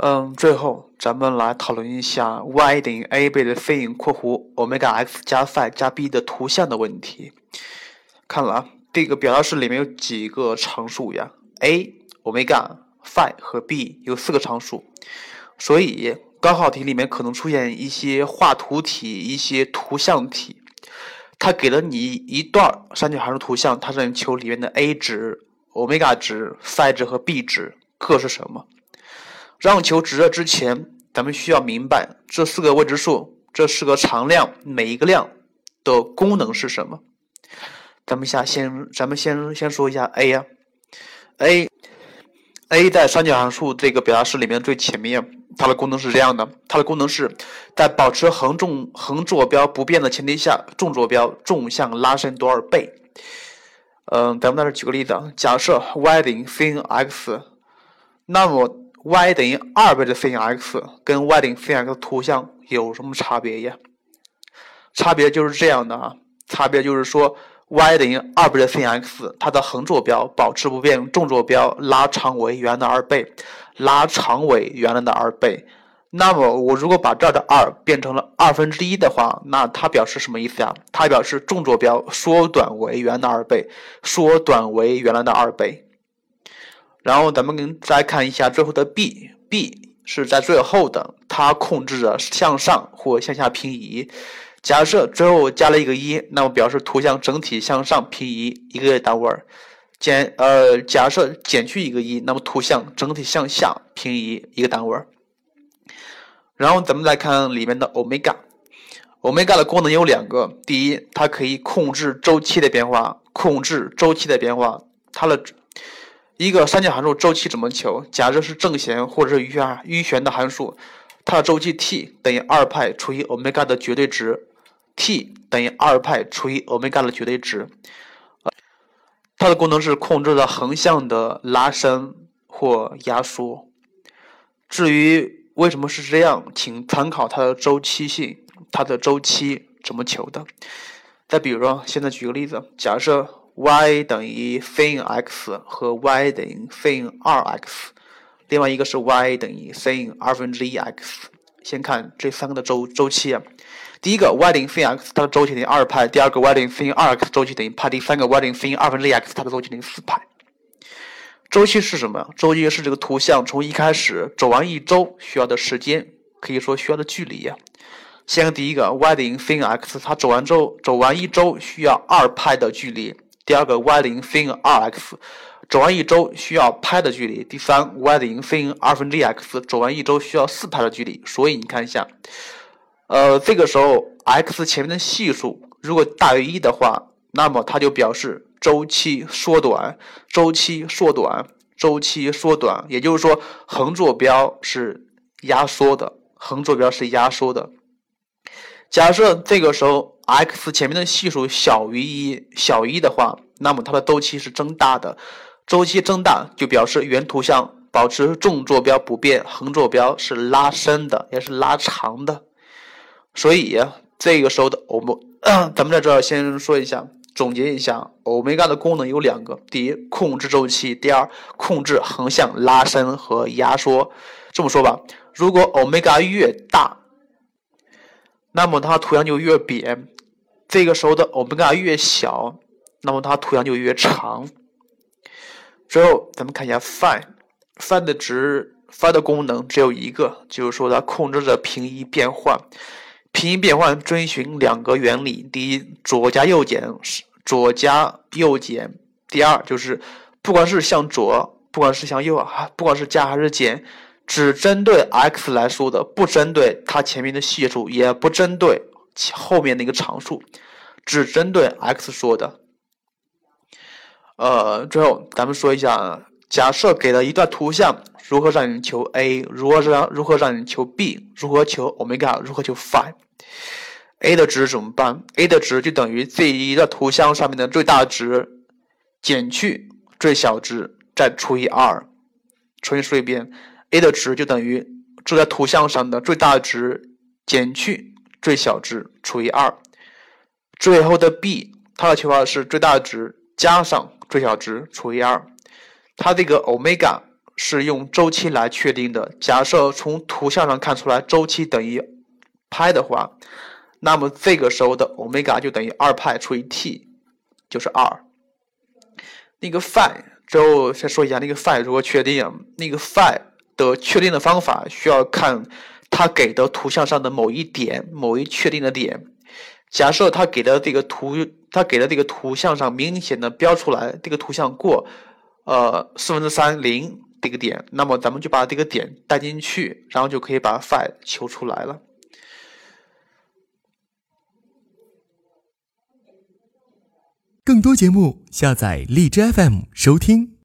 嗯，最后咱们来讨论一下 y 等于 a 倍的 sin 括弧 omega x 加 phi 加 b 的图像的问题。看了啊，这个表达式里面有几个常数呀？a、omega、phi 和 b 有四个常数，所以高考题里面可能出现一些画图题、一些图像题。它给了你一段三角函数图像，它让你求里面的 a 值、omega 值、phi 值和 b 值各是什么。让求值热之前，咱们需要明白这四个未知数，这四个常量，每一个量的功能是什么。咱们下先，咱们先先说一下 a 呀，a，a 在三角函数这个表达式里面最前面，它的功能是这样的，它的功能是在保持横纵横坐标不变的前提下，纵坐标纵向拉伸多少倍。嗯，咱们在这举个例子，假设 y 等于 sin x，那么。Y 等于二倍的 sin x 跟 y 等于 sin x 图像有什么差别呀？差别就是这样的啊，差别就是说 y 等于二倍的 sin x，它的横坐标保持不变，纵坐标拉长为原来的二倍，拉长为原来的二倍。那么我如果把这儿的二变成了二分之一的话，那它表示什么意思呀？它表示纵坐标缩短为原来的二倍，缩短为原来的二倍。然后咱们再看一下最后的 b，b 是在最后的，它控制着向上或向下平移。假设最后加了一个一，那么表示图像整体向上平移一个单位儿。减呃，假设减去一个一，那么图像整体向下平移一个单位儿。然后咱们再看里面的 omega，omega 的功能有两个，第一，它可以控制周期的变化，控制周期的变化，它的。一个三角函数周期怎么求？假设是正弦或者是余弦余弦的函数，它的周期 t 等于二派除以欧米伽的绝对值，t 等于二派除以欧米伽的绝对值。它的功能是控制了横向的拉伸或压缩。至于为什么是这样，请参考它的周期性，它的周期怎么求的？再比如说，现在举个例子，假设。Y 等于 sin x 和 y 等于 sin 二 x，另外一个是 y 等于 sin 二分之一 x。先看这三个的周周期啊，第一个 y 等于 sin x，它的周期等于二派；第二个 y 等于 sin 二 x，周期等于派；第三个 y 等于 sin 二分之一 x，它的周期等于四派。周期是什么？周期是这个图像从一开始走完一周需要的时间，可以说需要的距离呀。先看第一个 y 等于 sin x，它走完周走完一周需要二派的距离。第二个 y 等于 sin 二 x，走完一周需要拍的距离。第三 y 等于 sin 二分之一 x，走完一周需要四派的距离。所以你看一下，呃，这个时候 x 前面的系数如果大于一的话，那么它就表示周期缩短，周期缩短，周期缩短。也就是说，横坐标是压缩的，横坐标是压缩的。假设这个时候。X 前面的系数小于一，小于一的话，那么它的周期是增大的。周期增大就表示原图像保持纵坐标不变，横坐标是拉伸的，也是拉长的。所以这个时候的欧姆，咱们在这儿先说一下，总结一下，欧米伽的功能有两个：第一，控制周期；第二，控制横向拉伸和压缩。这么说吧，如果欧米伽越大，那么它图像就越扁。这个时候的欧米伽越小，那么它图像就越长。最后，咱们看一下 phi，phi 的值，phi 的功能只有一个，就是说它控制着平移变换。平移变换遵循两个原理：第一，左加右减是左加右减；第二，就是不管是向左，不管是向右啊，不管是加还是减，只针对 x 来说的，不针对它前面的系数，也不针对。后面的一个常数，只针对 x 说的。呃，最后咱们说一下，假设给了一段图像，如何让你求 a，如何让如何让你求 b，如何求 omega，如何求 phi，a 的值怎么办？a 的值就等于这一个图像上面的最大值减去最小值，再除以二。重新说一遍，a 的值就等于这在图像上的最大值减去。最小值除以二，最后的 b 它的求法是最大值加上最小值除以二。它这个 omega 是用周期来确定的。假设从图像上看出来周期等于派的话，那么这个时候的欧米伽就等于二派除以 t，就是二。那个 phi，之后再说一下那个 phi 如何确定。那个 phi 的确定的方法需要看它给的图像上的某一点，某一确定的点。假设他给的这个图，他给的这个图像上明显的标出来这个图像过，呃四分之三零这个点，那么咱们就把这个点带进去，然后就可以把 phi 求出来了。更多节目，下载荔枝 FM 收听。